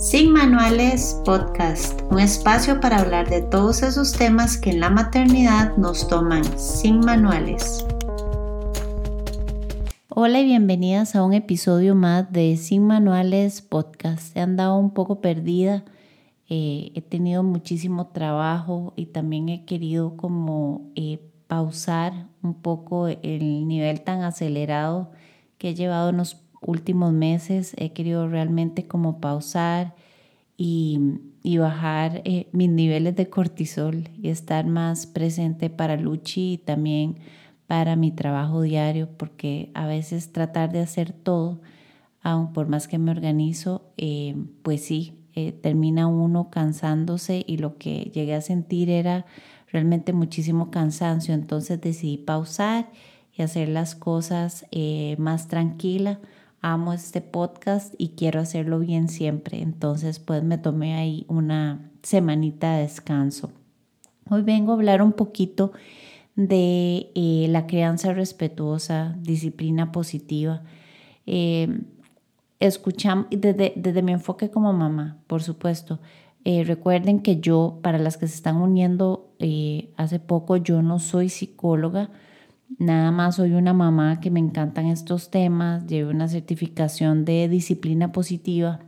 Sin Manuales Podcast, un espacio para hablar de todos esos temas que en la maternidad nos toman sin manuales. Hola y bienvenidas a un episodio más de Sin Manuales Podcast. He andado un poco perdida, eh, he tenido muchísimo trabajo y también he querido como eh, pausar un poco el nivel tan acelerado que he llevado en últimos meses he querido realmente como pausar y, bajar eh, mis niveles de cortisol y estar más presente para Luchi y también para mi trabajo diario, porque a veces tratar de hacer todo, aun por más que me organizo, eh, pues sí, eh, termina uno cansándose y lo que llegué a sentir era realmente muchísimo cansancio, entonces decidí pausar y hacer las cosas más tranquila amo este podcast y quiero hacerlo bien siempre. Entonces, pues me tomé ahí una semanita de descanso. Hoy vengo a hablar un poquito de eh, la crianza respetuosa, disciplina positiva. Eh, escuchamos desde, desde, mi enfoque como mamá, por supuesto. Eh, recuerden que yo, para las que se están uniendo hace poco, yo no soy psicóloga, Nada más soy una mamá que me encantan estos temas, llevo una certificación de disciplina positiva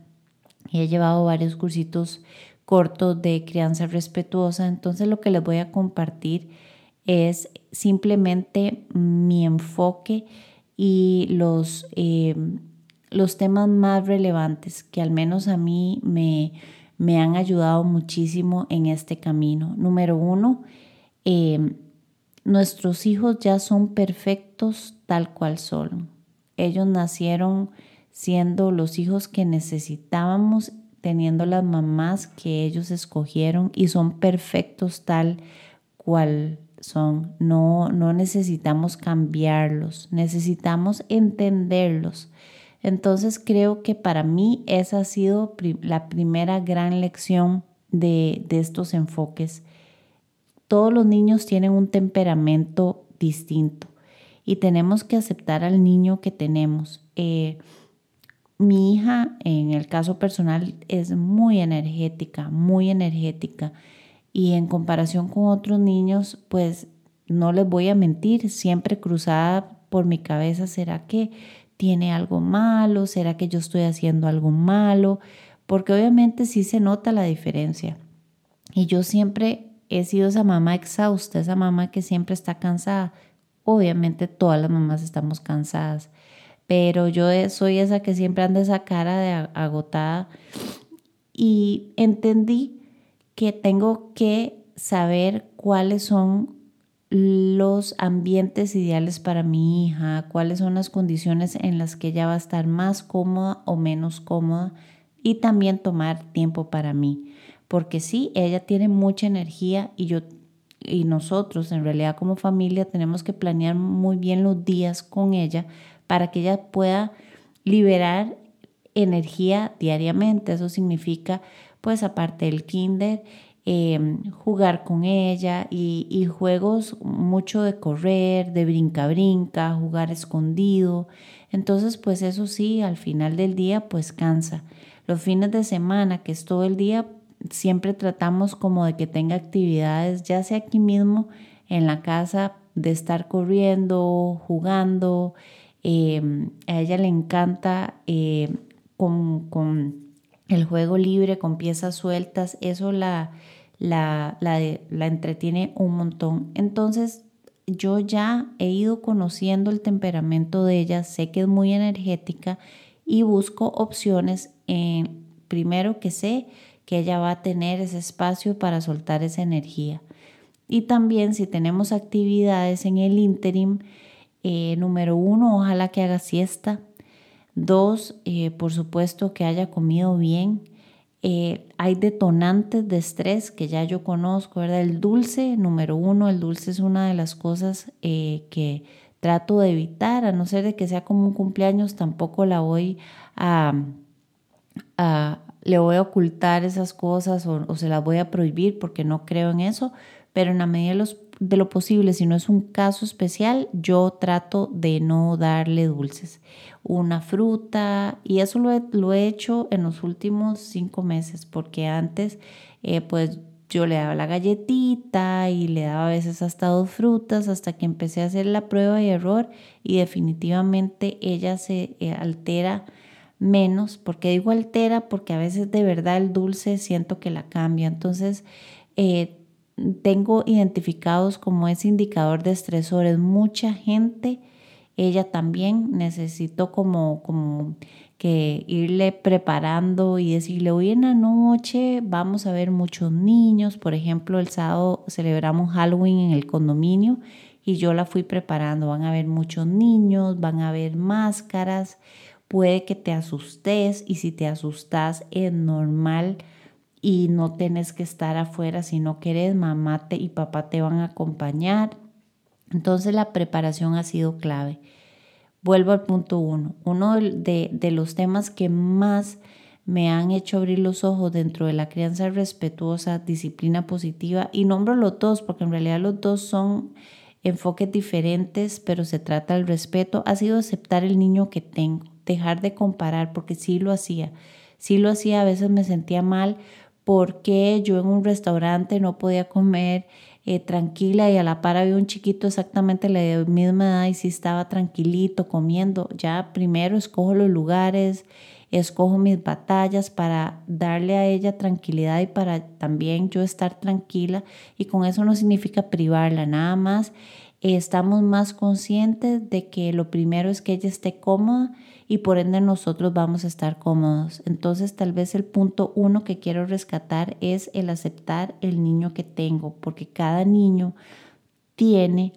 y he llevado varios cursitos cortos de crianza respetuosa. Entonces lo que les voy a compartir es simplemente mi enfoque y los, eh, los temas más relevantes que al menos a mí me, me han ayudado muchísimo en este camino. Número uno, eh, Nuestros hijos ya son perfectos tal cual son. Ellos nacieron siendo los hijos que necesitábamos, teniendo las mamás que ellos escogieron y son perfectos tal cual son. No, no necesitamos cambiarlos, necesitamos entenderlos. Entonces creo que para mí esa ha sido la primera gran lección de, de estos enfoques todos los niños tienen un temperamento distinto y tenemos que aceptar al niño que tenemos. Eh, mi hija, en el caso personal, es muy energética, muy energética. Y en comparación con otros niños, pues no les voy a mentir, siempre cruzada por mi cabeza, ¿será que tiene algo malo? ¿Será que yo estoy haciendo algo malo? Porque obviamente sí se nota la diferencia. Y yo siempre he sido esa mamá exhausta, esa mamá que siempre está cansada. Obviamente todas las mamás estamos cansadas, pero yo soy esa que siempre anda esa cara de agotada y entendí que tengo que saber cuáles son los ambientes ideales para mi hija, cuáles son las condiciones en las que ella va a estar más cómoda o menos cómoda y también tomar tiempo para mí porque sí, ella tiene mucha energía y yo y nosotros en realidad como familia tenemos que planear muy bien los días con ella para que ella pueda liberar energía diariamente. Eso significa, pues aparte del kinder, em, jugar con ella y, y, juegos mucho de correr, de brinca-brinca, jugar escondido. Entonces, pues eso sí, al final del día, pues cansa. Los fines de semana, que es todo el día, siempre tratamos como de que tenga actividades, ya sea aquí mismo en la casa, de estar corriendo, jugando. Em, a ella le encanta eh, con, el juego libre, con piezas sueltas, eso la, la, la entretiene un montón. Entonces, yo ya he ido conociendo el temperamento de ella, sé que es muy energética y busco opciones en, primero que sé que ella va a tener ese espacio para soltar esa energía. Y también si tenemos actividades en el interim, eh, número uno, ojalá que haga siesta. Dos, eh, por supuesto que haya comido bien. Eh, hay detonantes de estrés que ya yo conozco, ¿verdad? El dulce, número uno, el dulce es una de las cosas que trato de evitar, a no ser de que sea como un cumpleaños, tampoco la voy a, a, le voy a ocultar esas cosas o, se las voy a prohibir porque no creo en eso, pero en la medida de lo posible, si no es un caso especial, yo trato de no darle dulces. Una fruta, y eso lo he, lo he hecho en los últimos cinco meses, porque antes, eh, pues yo le daba la galletita y le daba a veces hasta dos frutas hasta que empecé a hacer la prueba y error y definitivamente ella se eh, altera menos. porque digo altera? Porque a veces de verdad el dulce siento que la cambia. Entonces, eh, tengo identificados como ese indicador de estresores. Mucha gente, ella también necesito como, como que irle preparando y decirle, hoy en la noche vamos a ver muchos niños. Por ejemplo, el sábado celebramos Halloween en el condominio y yo la fui preparando. Van a ver muchos niños, van a ver máscaras. Puede que te asustes y si te asustas es normal y no tienes que estar afuera si no quieres, mamá y papá te van a acompañar. Entonces la preparación ha sido clave. Vuelvo al punto uno. Uno de, de los temas que más me han hecho abrir los ojos dentro de la crianza respetuosa, disciplina positiva, y nombro los dos porque en realidad los dos son enfoques diferentes, pero se trata del respeto, ha sido aceptar el niño que tengo, dejar de comparar, porque sí lo hacía, sí lo hacía, a veces me sentía mal porque yo en un restaurante no podía comer eh, tranquila y a la par había un chiquito exactamente la misma edad y sí estaba tranquilito comiendo. Ya primero escojo los lugares, escojo mis batallas para darle a ella tranquilidad y para también yo estar tranquila y con eso no significa privarla, nada más estamos más conscientes de que lo primero es que ella esté cómoda y por ende nosotros vamos a estar cómodos. Entonces tal vez el punto uno que quiero rescatar es el aceptar el niño que tengo, porque cada niño tiene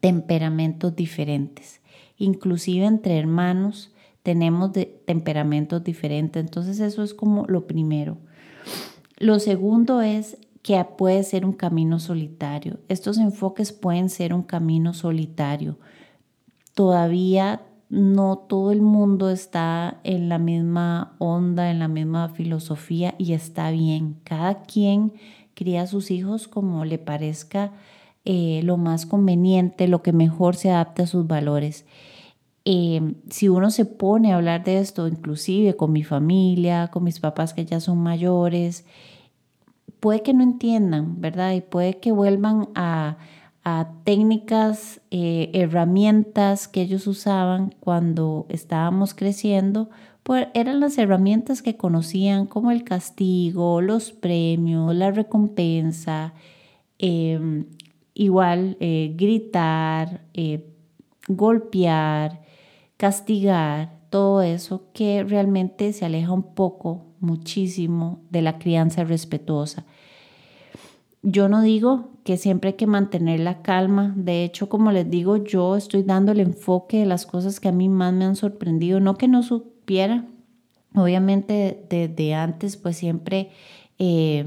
temperamentos diferentes. Inclusive entre hermanos tenemos temperamentos diferentes. Entonces eso es como lo primero. Lo segundo es que puede ser un camino solitario. Estos enfoques pueden ser un camino solitario. Todavía no todo el mundo está en la misma onda, en la misma filosofía y está bien. Cada quien cría a sus hijos como le parezca eh, lo más conveniente, lo que mejor se adapte a sus valores. Eh, si uno se pone a hablar de esto, inclusive con mi familia, con mis papás que ya son mayores, puede que no entiendan, ¿verdad? Y puede que vuelvan a, técnicas, eh, herramientas que ellos usaban cuando estábamos creciendo, pues eran las herramientas que conocían como el castigo, los premios, la recompensa, em, igual eh, gritar, eh, golpear, castigar, todo eso que realmente se aleja un poco muchísimo de la crianza respetuosa. Yo no digo que siempre hay que mantener la calma. De hecho, como les digo, yo estoy dando el enfoque de las cosas que a mí más me han sorprendido. No que no supiera. Obviamente desde antes, pues siempre eh,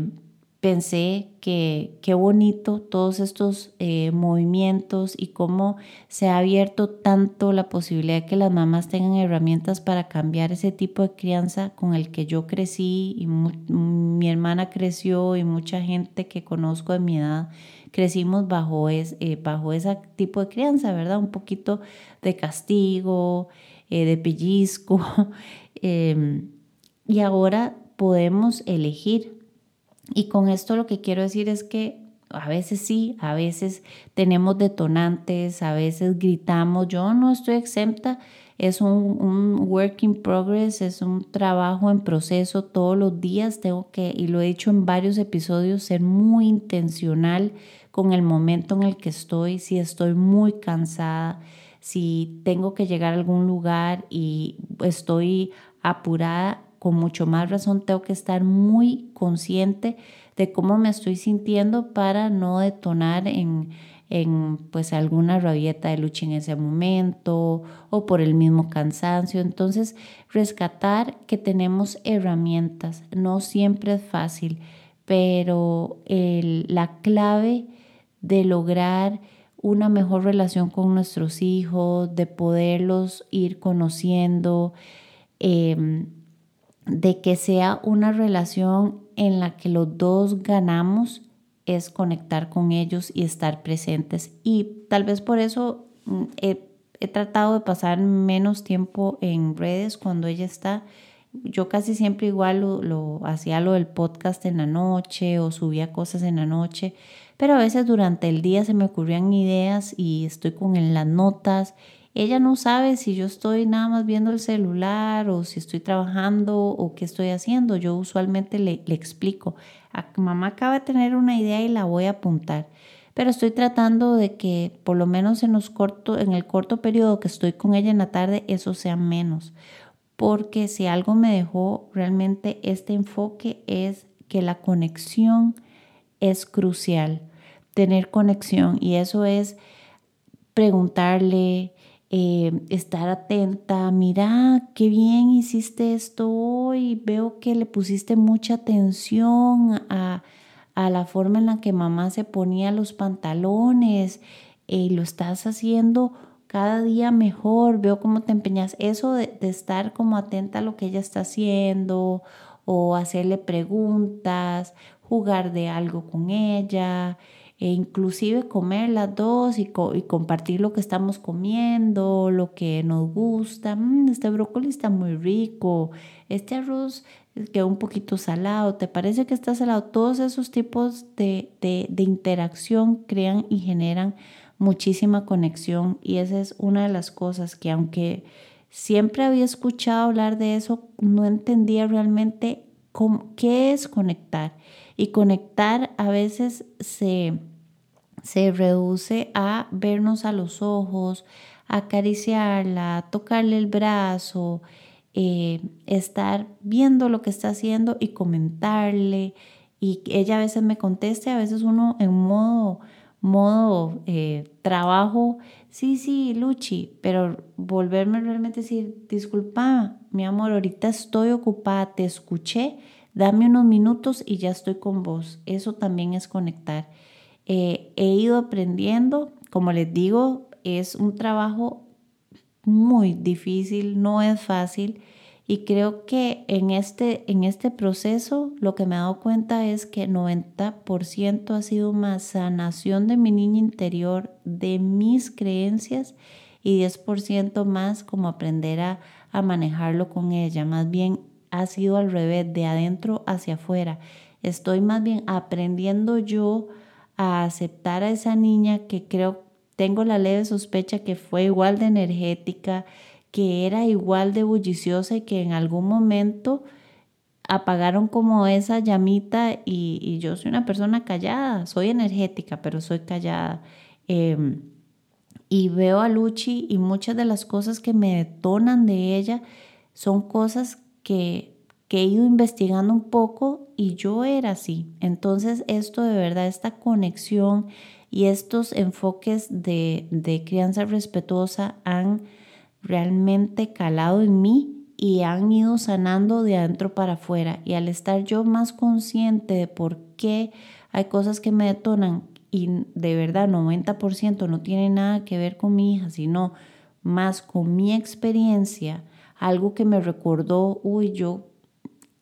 pensé que qué bonito todos estos eh, movimientos y cómo se ha abierto tanto la posibilidad de que las mamás tengan herramientas para cambiar ese tipo de crianza con el que yo crecí y mi hermana creció y mucha gente que conozco de mi edad crecimos bajo, es, eh, bajo ese tipo de crianza, ¿verdad? Un poquito de castigo, eh, de pellizco. Em, y ahora podemos elegir y con esto lo que quiero decir es que a veces sí, a veces tenemos detonantes, a veces gritamos, yo no estoy exenta, es un, un, work in progress, es un trabajo en proceso. Todos los días, tengo que, y lo he dicho en varios episodios, ser muy intencional con el momento en el que estoy, si estoy muy cansada, si tengo que llegar a algún lugar y estoy apurada, con mucho más razón tengo que estar muy consciente de cómo me estoy sintiendo para no detonar en, en pues alguna rabieta de lucha en ese momento o por el mismo cansancio. Entonces, rescatar que tenemos herramientas, no siempre es fácil, pero la clave de lograr una mejor relación con nuestros hijos, de poderlos ir conociendo, eh, de que sea una relación en la que los dos ganamos es conectar con ellos y estar presentes. Y tal vez por eso mm, he, tratado de pasar menos tiempo en redes cuando ella está. Yo casi siempre igual lo, hacía lo del podcast en la noche o subía cosas en la noche, pero a veces durante el día se me ocurrían ideas y estoy con en las notas ella no sabe si yo estoy nada más viendo el celular o si estoy trabajando o qué estoy haciendo. Yo usualmente le, explico, a, mamá acaba de tener una idea y la voy a apuntar. Pero estoy tratando de que por lo menos en, corto, en el corto periodo que estoy con ella en la tarde, eso sea menos. Porque si algo me dejó realmente este enfoque es que la conexión es crucial. Tener conexión y eso es preguntarle, eh, estar atenta, mira, qué bien hiciste esto hoy, veo que le pusiste mucha atención a, la forma en la que mamá se ponía los pantalones y lo estás haciendo cada día mejor, veo cómo te empeñas. Eso de, estar como atenta a lo que ella está haciendo o hacerle preguntas, jugar de algo con ella, e inclusive comer las dos y, compartir lo que estamos comiendo, lo que nos gusta. Mm, este brócoli está muy rico, este arroz quedó un poquito salado, ¿te parece que está salado? Todos esos tipos de, de interacción crean y generan muchísima conexión y esa es una de las cosas que aunque siempre había escuchado hablar de eso, no entendía realmente cómo, qué es conectar. Y conectar a veces se, se reduce a vernos a los ojos, acariciarla, tocarle el brazo, eh, estar viendo lo que está haciendo y comentarle. Y ella a veces me conteste, a veces uno en modo, modo eh, trabajo, sí, sí, Luchi, pero volverme realmente a decir, disculpa, mi amor, ahorita estoy ocupada, te escuché, dame unos minutos y ya estoy con vos. Eso también es conectar. Eh, he ido aprendiendo, como les digo, es un trabajo muy difícil, no es fácil. Y creo que en este, en este proceso lo que me he dado cuenta es que 90% ha sido más sanación de mi niña interior, de mis creencias, y 10% más como aprender a, a manejarlo con ella. Más bien ha sido al revés, de adentro hacia afuera. Estoy más bien aprendiendo yo a aceptar a esa niña que creo, tengo la leve sospecha que fue igual de energética, que era igual de bulliciosa y que en algún momento apagaron como esa llamita y, yo soy una persona callada, soy energética, pero soy callada. Em, y veo a Luchi y muchas de las cosas que me detonan de ella son cosas que que he ido investigando un poco y yo era así. Entonces esto de verdad, esta conexión y estos enfoques de, de crianza respetuosa han realmente calado en mí y han ido sanando de adentro para afuera. Y al estar yo más consciente de por qué hay cosas que me detonan y de verdad 90% no tiene nada que ver con mi hija, sino más con mi experiencia, algo que me recordó, uy, yo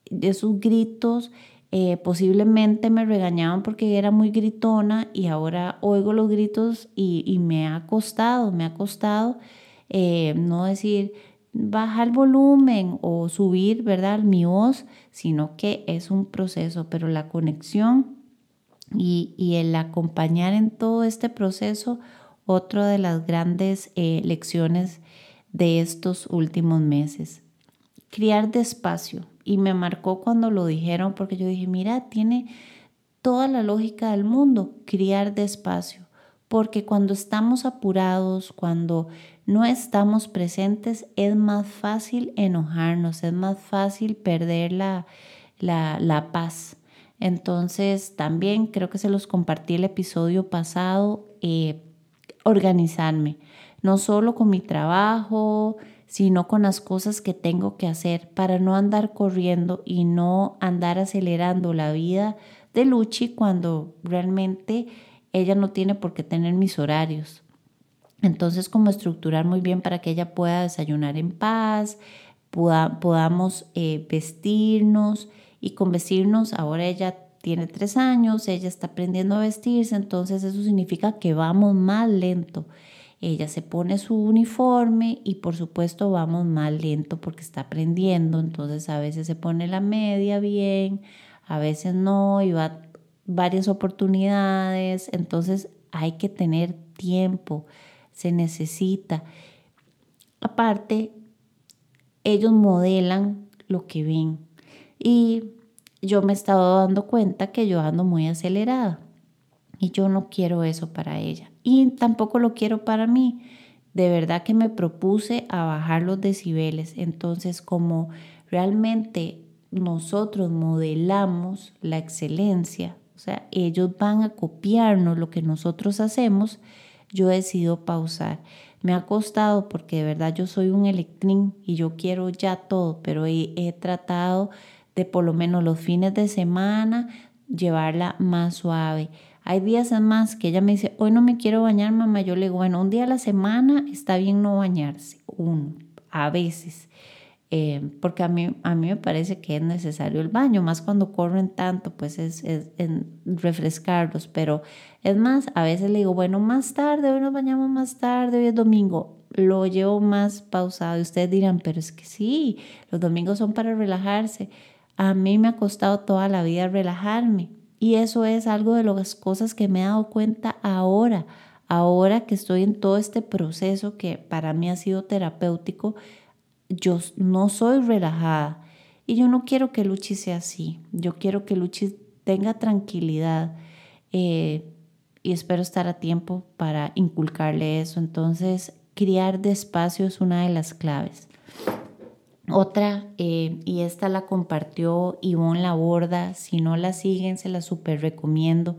de sus gritos, eh, posiblemente me regañaban porque era muy gritona y ahora oigo los gritos y, me ha costado, me ha costado eh, no decir bajar el volumen o subir, ¿verdad? Mi voz, sino que es un proceso, pero la conexión y, el acompañar en todo este proceso, otra de las grandes eh, lecciones de estos últimos meses. Criar despacio, y me marcó cuando lo dijeron porque yo dije, mira, tiene toda la lógica del mundo criar despacio, porque cuando estamos apurados, cuando no estamos presentes, es más fácil enojarnos, es más fácil perder la, la, paz. Entonces, también creo que se los compartí el episodio pasado, eh, organizarme, no solo con mi trabajo, sino con las cosas que tengo que hacer para no andar corriendo y no andar acelerando la vida de Luchi cuando realmente ella no tiene por qué tener mis horarios. Entonces, como estructurar muy bien para que ella pueda desayunar en paz, podamos eh, vestirnos y con vestirnos, ahora ella tiene tres años, ella está aprendiendo a vestirse, entonces eso significa que vamos más lento. Ella se pone su uniforme y por supuesto vamos más lento porque está aprendiendo, entonces a veces se pone la media bien, a veces no, y va varias oportunidades, entonces hay que tener tiempo, se necesita. Aparte, ellos modelan lo que ven. Y yo me he estado dando cuenta que yo ando muy acelerada y yo no quiero eso para ella y tampoco lo quiero para mí. De verdad que me propuse a bajar los decibeles. Entonces, como realmente nosotros modelamos la excelencia, o sea, ellos van a copiarnos lo que nosotros hacemos, yo he decidido pausar. Me ha costado porque de verdad yo soy un electrín y yo quiero ya todo, pero he, he tratado de por lo menos los fines de semana llevarla más suave. Hay días más que ella me dice, hoy no me quiero bañar, mamá. Yo le digo, bueno, un día a la semana está bien no bañarse, uno, a veces. Eh, porque a mí, a mí me parece que es necesario el baño, más cuando corren tanto, pues es, es refrescarlos, pero es más, a veces le digo, bueno, más tarde, hoy nos bañamos más tarde, hoy es domingo, lo llevo más pausado y ustedes dirán, pero es que sí, los domingos son para relajarse. A mí me ha costado toda la vida relajarme y eso es algo de las cosas que me he dado cuenta ahora, ahora que estoy en todo este proceso que para mí ha sido terapéutico yo no soy relajada y yo no quiero que Luchi sea así. Yo quiero que Luchi tenga tranquilidad eh, y espero estar a tiempo para inculcarle eso. Entonces, criar despacio es una de las claves. Otra, eh, y esta la compartió Ivonne Laborda, si no la siguen, se la súper recomiendo.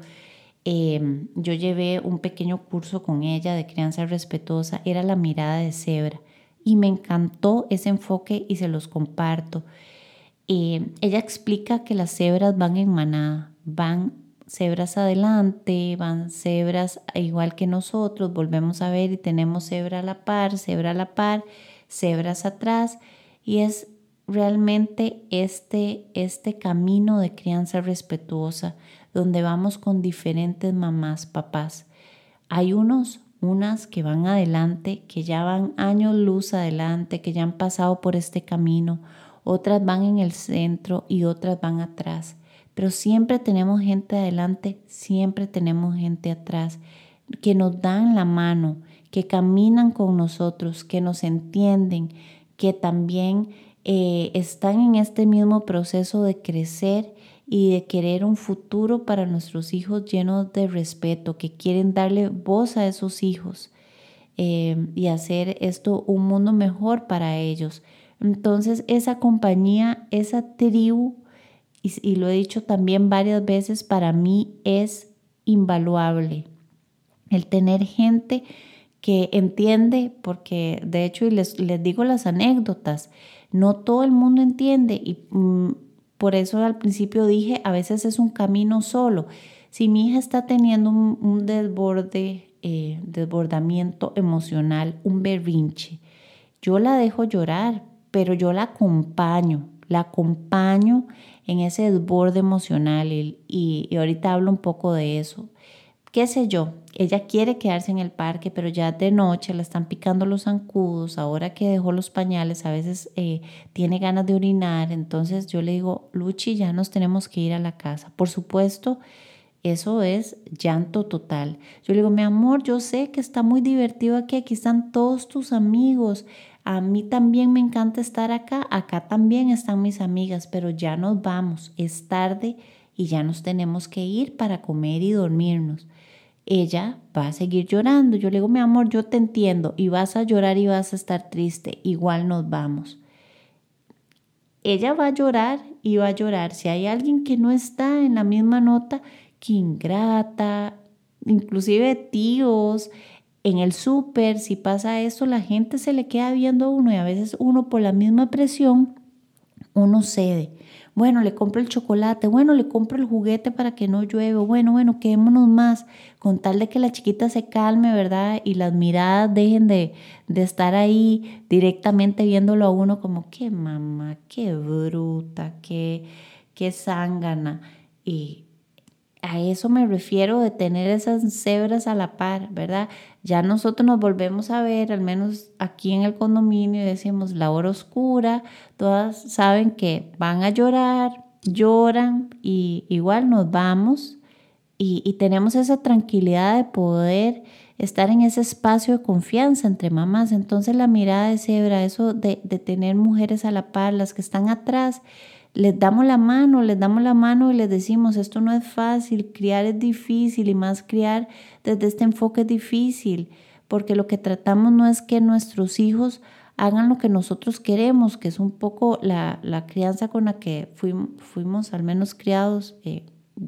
Eh, yo llevé un pequeño curso con ella de crianza respetuosa, era la mirada de cebra y me encantó ese enfoque y se los comparto. Eh, ella explica que las cebras van en manada, van cebras adelante, van cebras igual que nosotros, volvemos a ver y tenemos cebra a la par, cebra a la par, cebras atrás y es realmente este, este camino de crianza respetuosa donde vamos con diferentes mamás, papás. Hay unos unas que van adelante, que ya van años luz adelante, que ya han pasado por este camino, otras van en el centro y otras van atrás. Pero siempre tenemos gente adelante, siempre tenemos gente atrás, que nos dan la mano, que caminan con nosotros, que nos entienden, que también eh, están en este mismo proceso de crecer y de querer un futuro para nuestros hijos lleno de respeto, que quieren darle voz a esos hijos eh, y hacer esto un mundo mejor para ellos. Entonces esa compañía, esa tribu, y lo he dicho también varias veces, para mí es invaluable. El tener gente que entiende, porque de hecho, y les, les digo las anécdotas, no todo el mundo entiende y mm, por eso al principio dije, a veces es un camino solo. Si mi hija está teniendo un, desborde, eh, desbordamiento emocional, un berrinche, yo la dejo llorar, pero yo la acompaño, la acompaño en ese desborde emocional y, y ahorita hablo un poco de eso qué sé yo, ella quiere quedarse en el parque, pero ya de noche le están picando los zancudos, ahora que dejó los pañales, a veces eh, tiene ganas de orinar, entonces yo le digo, Luchi, ya nos tenemos que ir a la casa. Por supuesto, eso es llanto total. Yo le digo, mi amor, yo sé que está muy divertido aquí, aquí están todos tus amigos. A mí también me encanta estar acá, acá también están mis amigas, pero ya nos vamos, es tarde y ya nos tenemos que ir para comer y dormirnos ella va a seguir llorando. Yo le digo, mi amor, yo te entiendo y vas a llorar y vas a estar triste, igual nos vamos. Ella va a llorar y va a llorar. Si hay alguien que no está en la misma nota, que ingrata, inclusive tíos, en el súper, si pasa eso, la gente se le queda viendo a uno y a veces uno por la misma presión, uno cede. Bueno, le compro el chocolate, bueno, le compro el juguete para que no llueve, bueno, bueno, quedémonos más, con tal de que la chiquita se calme, ¿verdad? Y las miradas dejen de, de estar ahí directamente viéndolo a uno como, qué mamá, qué bruta, qué, qué zángana. Y a eso me refiero de tener esas cebras a la par, ¿verdad? Ya nosotros nos volvemos a ver, al menos aquí en el condominio, y decimos la hora oscura, todas saben que van a llorar, lloran y igual nos vamos y, tenemos esa tranquilidad de poder estar en ese espacio de confianza entre mamás. Entonces la mirada de cebra, eso de, de tener mujeres a la par, las que están atrás, les damos la mano, les damos la mano y les decimos, esto no es fácil, criar es difícil y más criar desde este enfoque es difícil, porque lo que tratamos no es que nuestros hijos hagan lo que nosotros queremos, que es un poco la, crianza con la que fuimos, al menos criados eh,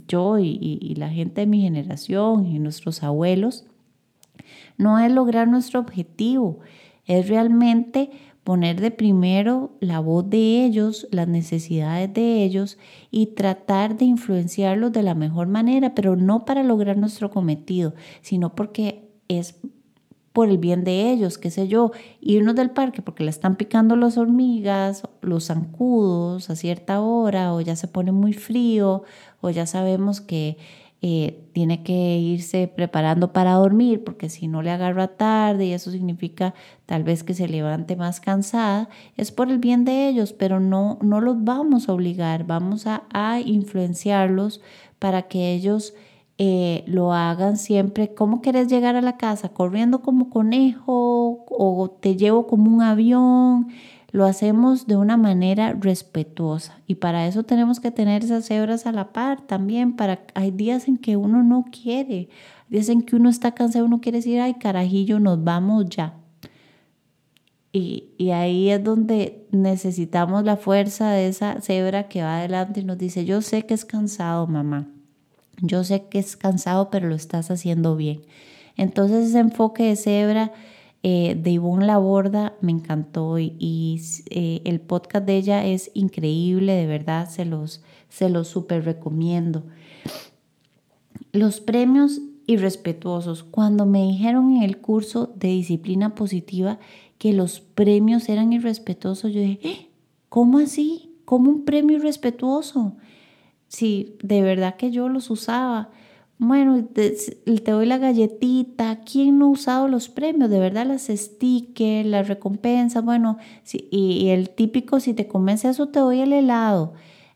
yo y, y la gente de mi generación y nuestros abuelos, no es lograr nuestro objetivo, es realmente poner de primero la voz de ellos, las necesidades de ellos y tratar de influenciarlos de la mejor manera, pero no para lograr nuestro cometido, sino porque es por el bien de ellos, qué sé yo, irnos del parque porque le están picando las hormigas, los zancudos a cierta hora, o ya se pone muy frío, o ya sabemos que eh, tiene que irse preparando para dormir porque si no le agarra tarde y eso significa tal vez que se levante más cansada, es por el bien de ellos, pero no, no los vamos a obligar, vamos a, influenciarlos para que ellos eh, lo hagan siempre. ¿Cómo quieres llegar a la casa? ¿Corriendo como conejo o te llevo como un avión? Lo hacemos de una manera respetuosa. Y para eso tenemos que tener esas hebras a la par también para hay días en que uno no quiere días en que uno está cansado uno quiere decir ay carajillo nos vamos ya y, y ahí es donde necesitamos la fuerza de esa cebra que va adelante y nos dice yo sé que es cansado mamá. Yo sé que es cansado pero lo estás haciendo bien entonces ese enfoque de cebra eh, de Ivonne Laborda me encantó y, eh, el podcast de ella es increíble, de verdad, se los, se los súper recomiendo. Los premios irrespetuosos. Cuando me dijeron en el curso de disciplina positiva que los premios eran irrespetuosos, yo dije, ¿Eh? ¿cómo así? ¿Cómo un premio irrespetuoso? Sí, de verdad que yo los usaba bueno, te, doy la galletita. ¿Quién no ha usado los premios? De verdad, las stickers, las recompensas. Bueno, y, el típico, si te convence eso, te doy el helado.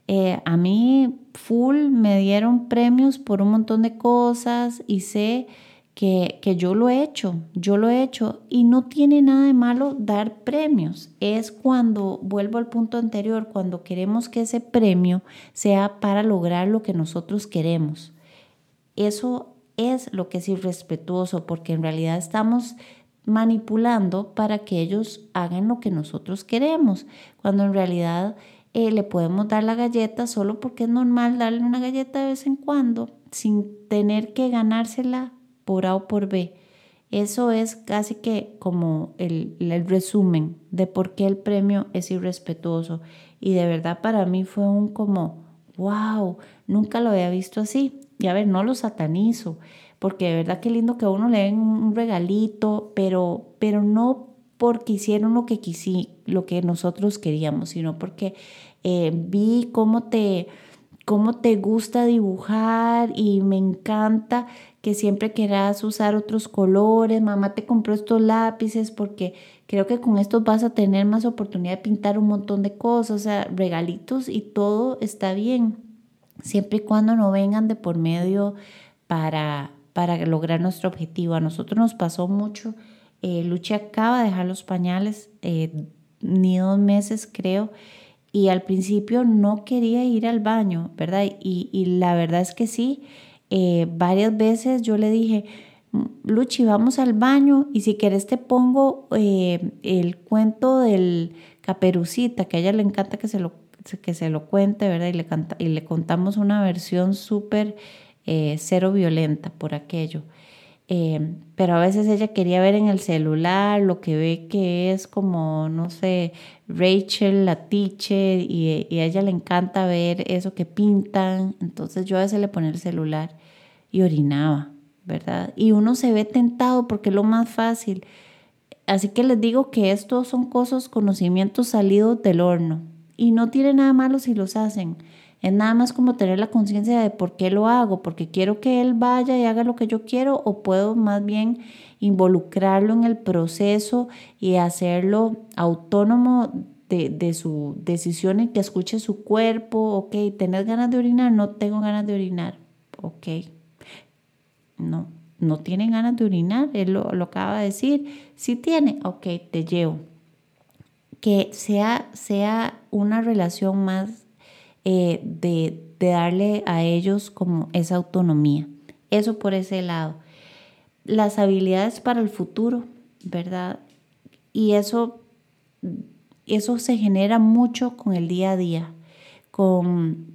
Eh, a mí, full, me dieron premios por un montón de cosas y sé que, que yo lo he hecho, yo lo he hecho y no tiene nada de malo dar premios. Es cuando, vuelvo al punto anterior, cuando queremos que ese premio sea para lograr lo que nosotros queremos. Eso es lo que es irrespetuoso porque en realidad estamos manipulando para que ellos hagan lo que nosotros queremos, cuando en realidad eh, le podemos dar la galleta solo porque es normal darle una galleta de vez en cuando sin tener que ganársela por A o por B. Eso es casi que como el, el resumen de por qué el premio es irrespetuoso. Y de verdad para mí fue un como, wow, nunca lo había visto así. Y a ver, no lo satanizo, porque de verdad que lindo que a uno le den un regalito, pero, pero no porque hicieron lo que quisí, lo que nosotros queríamos, sino porque eh, vi cómo te, cómo te gusta dibujar y me encanta que siempre quieras usar otros colores, mamá te compró estos lápices porque creo que con estos vas a tener más oportunidad de pintar un montón de cosas, o sea, regalitos y todo está bien siempre y cuando no vengan de por medio para, para lograr nuestro objetivo. A nosotros nos pasó mucho. Eh, Luchi acaba de dejar los pañales, eh, ni dos meses creo, y al principio no quería ir al baño, ¿verdad? Y, y la verdad es que sí, eh, varias veces yo le dije, Luchi, vamos al baño y si quieres te pongo eh, el cuento del caperucita, que a ella le encanta que se lo que se lo cuente, ¿verdad? Y le, canta, y le contamos una versión súper eh, cero violenta por aquello. Eh, pero a veces ella quería ver en el celular lo que ve que es como, no sé, Rachel, la teacher, y, y, a ella le encanta ver eso que pintan. Entonces yo a veces le ponía el celular y orinaba, ¿verdad? Y uno se ve tentado porque es lo más fácil. Así que les digo que estos son cosas, conocimientos salidos del horno, y no tiene nada malo si los hacen. Es nada más como tener la conciencia de por qué lo hago, porque quiero que él vaya y haga lo que yo quiero o puedo más bien involucrarlo en el proceso y hacerlo autónomo de, de su decisión y que escuche su cuerpo, ok, ¿tenés ganas de orinar? No tengo ganas de orinar, ok. No, no tiene ganas de orinar, él lo, acaba de decir. Si tiene, ok, te llevo. Que sea, sea una relación más eh, de, de darle a ellos como esa autonomía. Eso por ese lado. Las habilidades para el futuro, ¿verdad? Y eso, eso se genera mucho con el día a día, con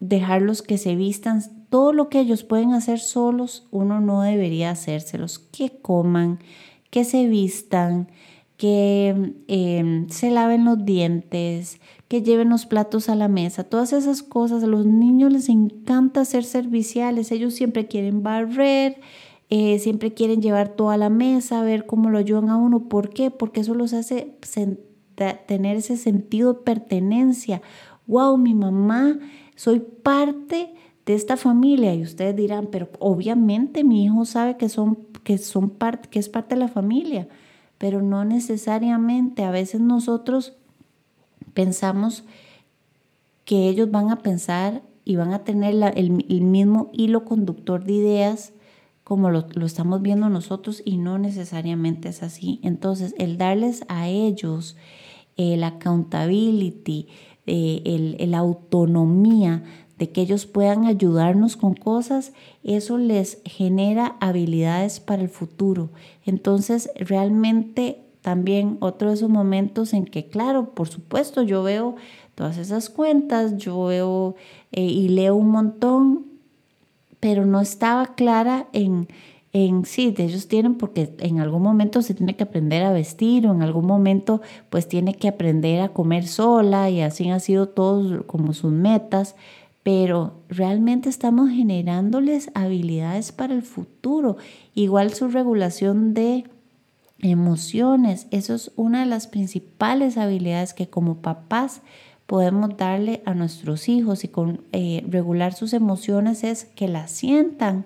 dejarlos que se vistan todo lo que ellos pueden hacer solos, uno no debería hacérselos. Que coman, que se vistan, que em, se laven los dientes, que lleven los platos a la mesa, todas esas cosas. A los niños les encanta ser serviciales, ellos siempre quieren barrer, eh, siempre quieren llevar toda la mesa, ver cómo lo ayudan a uno. ¿Por qué? Porque eso los hace tener ese sentido de pertenencia. Wow, mi mamá, soy parte de esta familia y ustedes dirán, pero obviamente mi hijo sabe que son que son parte que es parte de la familia, pero no necesariamente. A veces nosotros pensamos que ellos van a pensar y van a tener el, mismo hilo conductor de ideas como lo, estamos viendo nosotros y no necesariamente es así. Entonces, el darles a ellos el accountability, eh, la autonomía de que ellos puedan ayudarnos con cosas, eso les genera habilidades para el futuro. Entonces, realmente también otro de esos momentos en que, claro, por supuesto, yo veo todas esas cuentas, yo veo eh, y leo un montón, pero no estaba clara en, en sí, ellos tienen porque en algún momento se tiene que aprender a vestir o en algún momento pues tiene que aprender a comer sola y así han sido todos como sus metas, pero realmente estamos generándoles habilidades para el futuro. Igual su regulación de emociones, eso es una de las principales habilidades que como papás podemos darle a nuestros hijos y con eh, regular sus emociones es que las sientan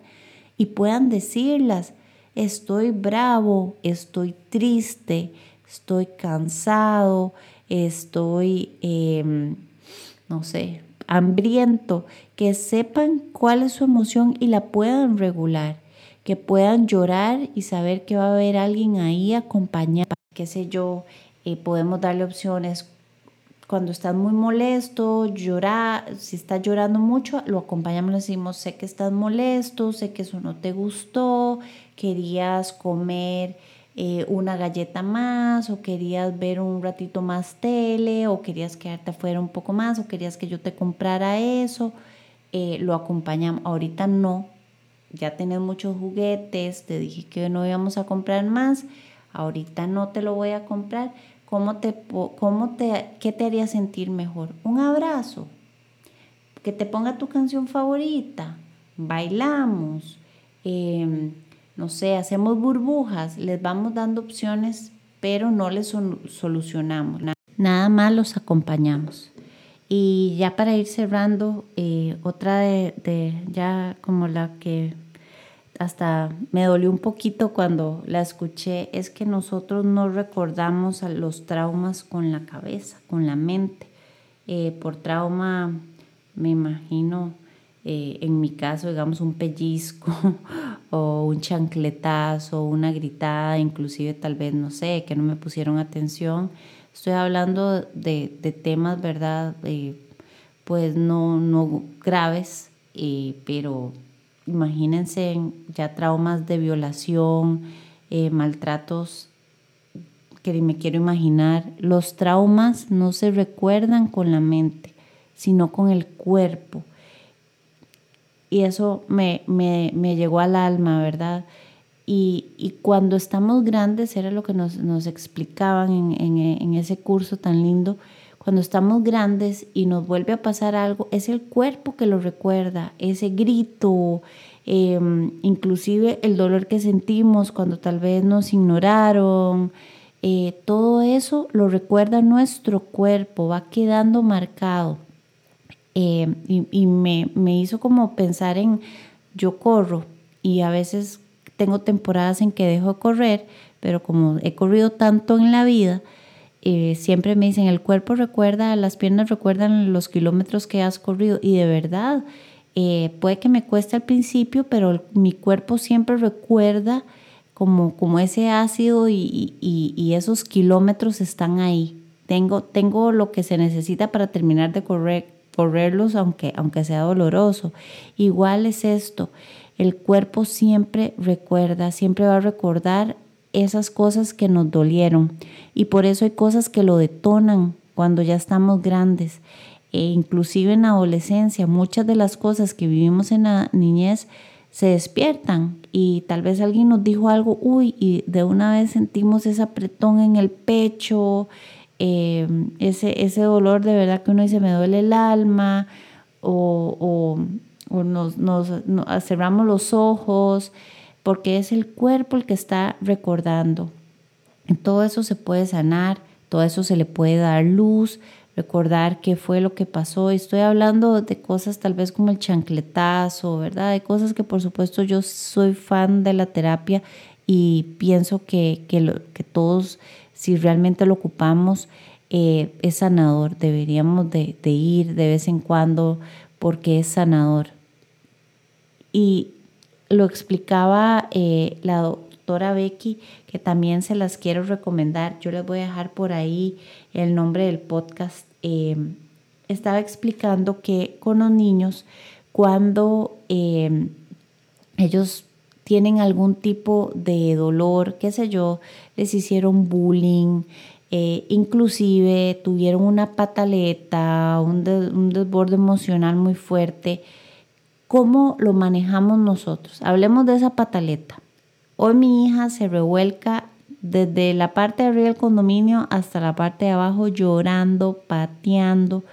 y puedan decirlas, estoy bravo, estoy triste, estoy cansado, estoy, em, no sé, hambriento, que sepan cuál es su emoción y la puedan regular, que puedan llorar y saber que va a haber alguien ahí acompañado, qué sé yo, eh, podemos darle opciones. Cuando estás muy molesto, llorar, si estás llorando mucho, lo acompañamos, le decimos, sé que estás molesto, sé que eso no te gustó, querías comer eh, una galleta más o querías ver un ratito más tele o querías quedarte afuera un poco más o querías que yo te comprara eso, eh, lo acompañamos. Ahorita no, ya tenés muchos juguetes, te dije que no íbamos a comprar más, ahorita no te lo voy a comprar. ¿Cómo te, cómo te, ¿Qué te haría sentir mejor? Un abrazo, que te ponga tu canción favorita, bailamos. Eh, no sé, hacemos burbujas, les vamos dando opciones, pero no les solucionamos. Nada más los acompañamos. Y ya para ir cerrando, eh, otra de, ya como la que hasta me dolió un poquito cuando la escuché, es que nosotros no recordamos a los traumas con la cabeza, con la mente. Eh, por trauma, me imagino, eh, en mi caso, digamos, un pellizco o un chancletazo, una gritada, inclusive tal vez, no sé, que no me pusieron atención. Estoy hablando de, temas, ¿verdad? Eh, pues no, no graves, eh, pero imagínense ya traumas de violación, maltratos que me quiero imaginar. Los traumas no se recuerdan con la mente, sino con el cuerpo y eso me, me, me, llegó al alma, ¿verdad? Y, y, cuando estamos grandes, era lo que nos, nos explicaban en, en, en, ese curso tan lindo, cuando estamos grandes y nos vuelve a pasar algo, es el cuerpo que lo recuerda, ese grito, em, inclusive el dolor que sentimos cuando tal vez nos ignoraron, eh, todo eso lo recuerda nuestro cuerpo, va quedando marcado. Eh, y, me, me hizo como pensar en yo corro y a veces tengo temporadas en que dejo de correr, pero como he corrido tanto en la vida, eh, siempre me dicen, el cuerpo recuerda, las piernas recuerdan los kilómetros que has corrido y de verdad, eh, puede que me cueste al principio, pero mi cuerpo siempre recuerda como, como ese ácido y, y, esos kilómetros están ahí. Tengo, tengo lo que se necesita para terminar de correr, correrlos, aunque, aunque sea doloroso. Igual es esto, el cuerpo siempre recuerda, siempre va a recordar esas cosas que nos dolieron. Y por eso hay cosas que lo detonan cuando ya estamos grandes. E inclusive en la adolescencia muchas de las cosas que vivimos en la niñez se despiertan. Y tal vez alguien nos dijo algo, uy, y de una vez sentimos ese apretón en el pecho, em, ese, ese dolor de verdad que uno dice me duele el alma o, o, nos, nos, cerramos los ojos porque es el cuerpo el que está recordando. Todo eso se puede sanar, todo eso se le puede dar luz, recordar qué fue lo que pasó. Estoy hablando de cosas tal vez como el chancletazo, ¿verdad? De cosas que por supuesto yo soy fan de la terapia y pienso que, que, todos, si realmente lo ocupamos, eh, es sanador. Deberíamos de, ir de vez en cuando porque es sanador. Y lo explicaba eh, la doctora Becky, que también se las quiero recomendar. Yo les voy a dejar por ahí el nombre del podcast. Em, estaba explicando que con los niños, cuando em, ellos tienen algún tipo de dolor, qué sé yo, les hicieron bullying, eh, inclusive tuvieron una pataleta, un, desborde emocional muy fuerte, ¿Cómo lo manejamos nosotros? Hablemos de esa pataleta. Hoy mi hija se revuelca desde la parte de arriba del condominio hasta la parte de abajo llorando, pateando.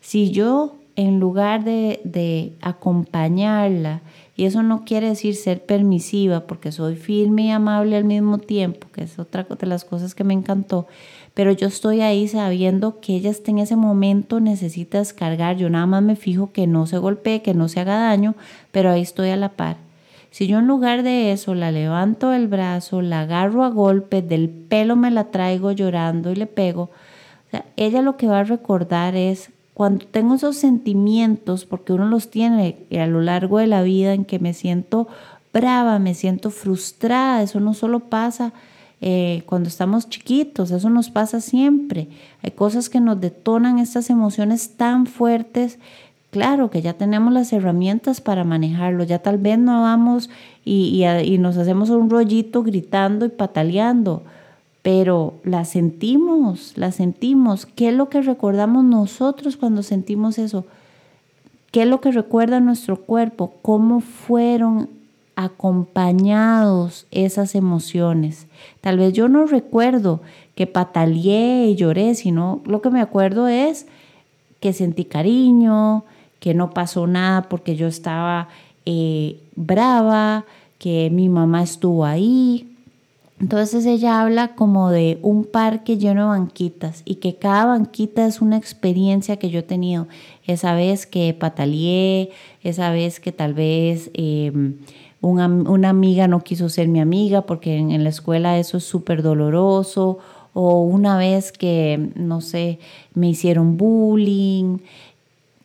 Si yo en lugar de, acompañarla, y eso no quiere decir ser permisiva, porque soy firme y amable al mismo tiempo, que es otra de las cosas que me encantó, pero yo estoy ahí sabiendo que ella está en ese momento, necesita descargar, yo nada más me fijo que no se golpee, que no se haga daño, pero ahí estoy a la par. Si yo en lugar de eso la levanto el brazo, la agarro a golpe, del pelo me la traigo llorando y le pego, ella lo que va a recordar es cuando tengo esos sentimientos, porque uno los tiene a lo largo de la vida en que me siento brava, me siento frustrada, eso no solo pasa eh, cuando estamos chiquitos, eso nos pasa siempre. Hay cosas que nos detonan estas emociones tan fuertes. Claro que ya tenemos las herramientas para manejarlo, ya tal vez no vamos y, y, nos hacemos un rollito gritando y pataleando, pero la sentimos, la sentimos. ¿Qué es lo que recordamos nosotros cuando sentimos eso? ¿Qué es lo que recuerda nuestro cuerpo? ¿Cómo fueron acompañados esas emociones. Tal vez yo no recuerdo que pataleé y lloré, sino lo que me acuerdo es que sentí cariño, que no pasó nada porque yo estaba eh, brava, que mi mamá estuvo ahí. Entonces ella habla como de un parque lleno de banquitas y que cada banquita es una experiencia que yo he tenido. Esa vez que pataleé, esa vez que tal vez... Em, una, amiga no quiso ser mi amiga porque en, la escuela eso es súper doloroso, o una vez que, no sé, me hicieron bullying,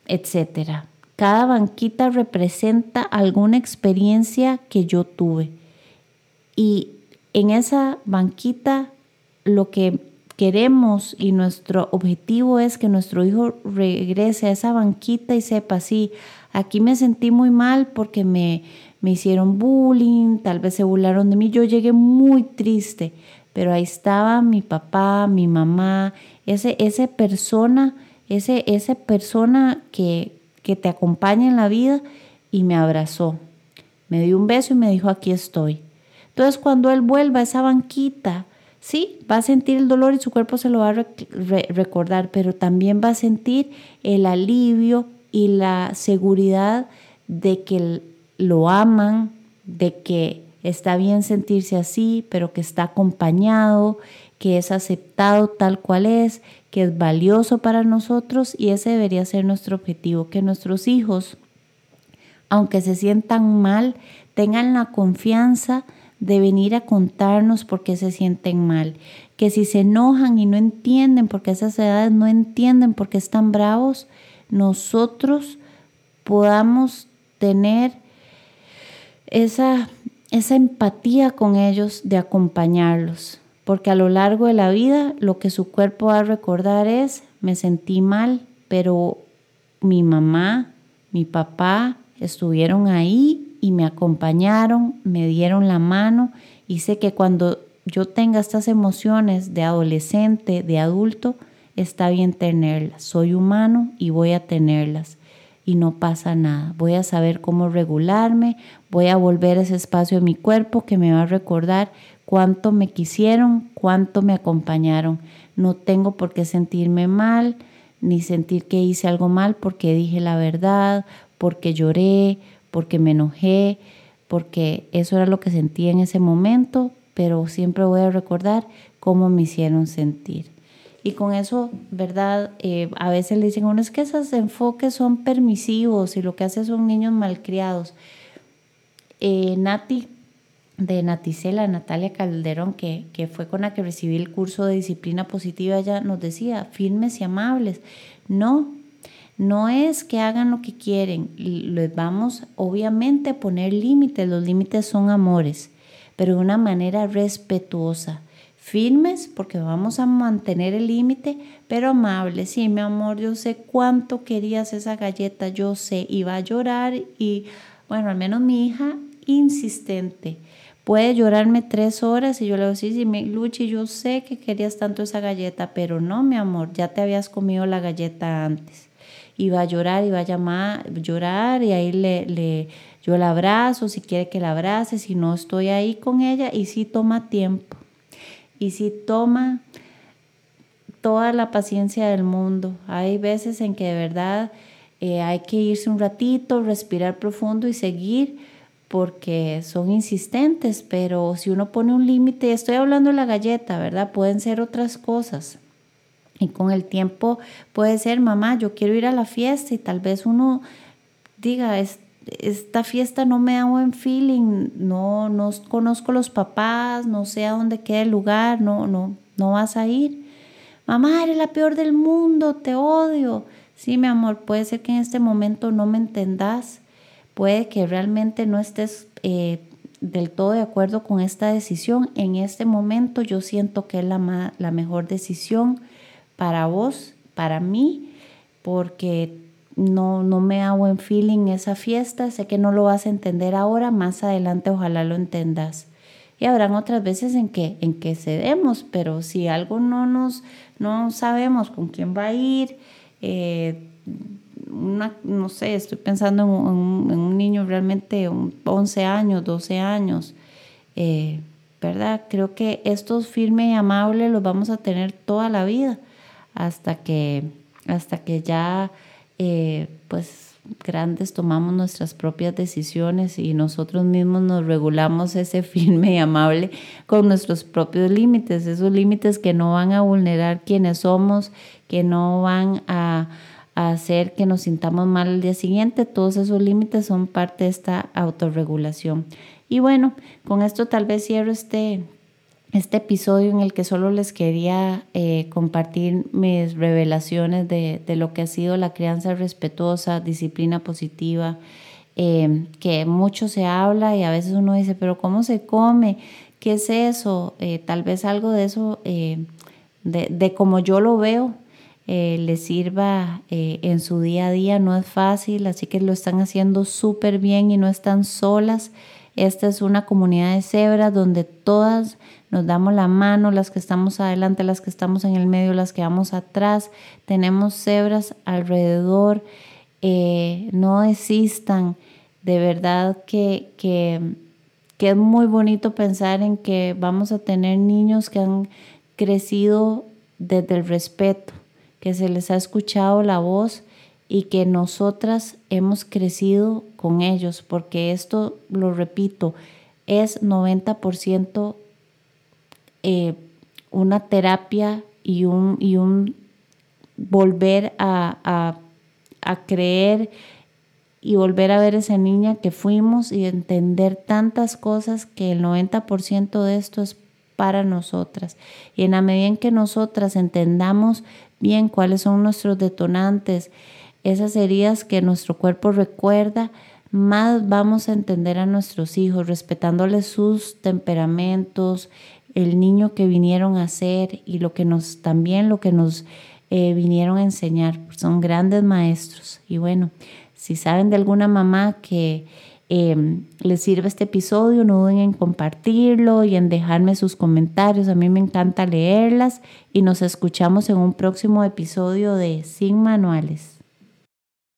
etc. Cada banquita representa alguna experiencia que yo tuve. Y en esa banquita lo que queremos y nuestro objetivo es que nuestro hijo regrese a esa banquita y sepa, sí, aquí me sentí muy mal porque me, me hicieron bullying, tal vez se burlaron de mí, yo llegué muy triste, pero ahí estaba mi papá, mi mamá, ese, ese persona, ese, esa persona que, que te acompaña en la vida y me abrazó, me dio un beso y me dijo, aquí estoy. Entonces cuando él vuelva a esa banquita, sí, va a sentir el dolor y su cuerpo se lo va a recordar, pero también va a sentir el alivio y la seguridad de que lo aman, de que está bien sentirse así, pero que está acompañado que es aceptado tal cual es, que es valioso para nosotros y ese debería ser nuestro objetivo, que nuestros hijos, aunque se sientan mal, tengan la confianza de venir a contarnos por qué se sienten mal, que si se enojan y no entienden, porque esas edades no entienden por qué están bravos, nosotros podamos tener esa, esa empatía con ellos de acompañarlos, porque a lo largo de la vida lo que su cuerpo va a recordar es, me sentí mal, pero mi mamá, mi papá estuvieron ahí y me acompañaron, me dieron la mano y sé que cuando yo tenga estas emociones de adolescente, de adulto, está bien tenerlas. Soy humano y voy a tenerlas y no pasa nada. Voy a saber cómo regularme, voy a volver a ese espacio en mi cuerpo que me va a recordar cuánto me quisieron, cuánto me acompañaron. No tengo por qué sentirme mal, ni sentir que hice algo mal porque dije la verdad, porque lloré, porque me enojé, porque eso era lo que sentí en ese momento, pero siempre voy a recordar cómo me hicieron sentir. Y con eso, ¿verdad? Eh, a veces le dicen, bueno, es que esos enfoques son permisivos y lo que hace son niños malcriados. Eh, Nati, de Naticela, Natalia Calderón, que, que fue con la que recibí el curso de disciplina positiva, ella nos decía, firmes y amables. No, no es que hagan lo que quieren, les vamos obviamente a poner límites, los límites son amores, pero de una manera respetuosa firmes porque vamos a mantener el límite, pero amables. Sí, mi amor, yo sé cuánto querías esa galleta, yo sé, iba a llorar y bueno, al menos mi hija insistente. Puede llorarme tres horas y yo le digo, sí, sí, Luchi, yo sé que querías tanto esa galleta, pero no, mi amor, ya te habías comido la galleta antes. Iba a llorar, iba a llamar, llorar y ahí le, le, yo la abrazo, si quiere que la abrace, si no estoy ahí con ella y sí toma tiempo y si toma toda la paciencia del mundo. Hay veces en que de verdad eh, hay que irse un ratito, respirar profundo y seguir porque son insistentes, pero si uno pone un límite, estoy hablando de la galleta, ¿verdad? Pueden ser otras cosas. Y con el tiempo puede ser, mamá, yo quiero ir a la fiesta y tal vez uno diga, es, esta fiesta no me da buen feeling, no, no conozco los papás, no sé a dónde queda el lugar, no, no, no vas a ir. Mamá, eres la peor del mundo, te odio. Sí, mi amor, puede ser que en este momento no me entendas, puede que realmente no estés eh, del todo de acuerdo con esta decisión. En este momento yo siento que es la, la mejor decisión para vos, para mí, porque no, no me da buen feeling esa fiesta, sé que no lo vas a entender ahora, más adelante ojalá lo entendas. Y habrán otras veces en que, en que cedemos, pero si algo no nos, no sabemos con quién va a ir, eh, no sé, estoy pensando en un, niño realmente 11 años, 12 años, eh, ¿verdad? Creo que estos firmes y amables los vamos a tener toda la vida hasta que, hasta que ya eh, pues grandes tomamos nuestras propias decisiones y nosotros mismos nos regulamos ese firme y amable con nuestros propios límites, esos límites que no van a vulnerar quienes somos, que no van a, a hacer que nos sintamos mal el día siguiente, todos esos límites son parte de esta autorregulación. Y bueno, con esto tal vez cierro este este episodio en el que solo les quería eh, compartir mis revelaciones de, lo que ha sido la crianza respetuosa, disciplina positiva, eh, que mucho se habla y a veces uno dice, pero ¿cómo se come? ¿Qué es eso? Eh, tal vez algo de eso, de, de, como yo lo veo, les sirva en su día a día. No es fácil, así que lo están haciendo súper bien y no están solas. Esta es una comunidad de cebras donde todas nos damos la mano, las que estamos adelante, las que estamos en el medio, las que vamos atrás, tenemos cebras alrededor, eh, no existan, de verdad que, que, que es muy bonito pensar en que vamos a tener niños que han crecido desde el respeto, que se les ha escuchado la voz y que nosotras hemos crecido con ellos, porque esto, lo repito, es 90% eh, una terapia y un, y un volver a, a creer y volver a ver esa niña que fuimos y entender tantas cosas que el 90% de esto es para nosotras. Y en la medida en que nosotras entendamos bien cuáles son nuestros detonantes, esas heridas que nuestro cuerpo recuerda, más vamos a entender a nuestros hijos, respetándoles sus temperamentos, el niño que vinieron a ser y lo que nos también lo que nos eh, vinieron a enseñar. Son grandes maestros. Y bueno, si saben de alguna mamá que eh, les sirve este episodio, no duden en compartirlo y en dejarme sus comentarios. A mí me encanta leerlas y nos escuchamos en un próximo episodio de Sin Manuales.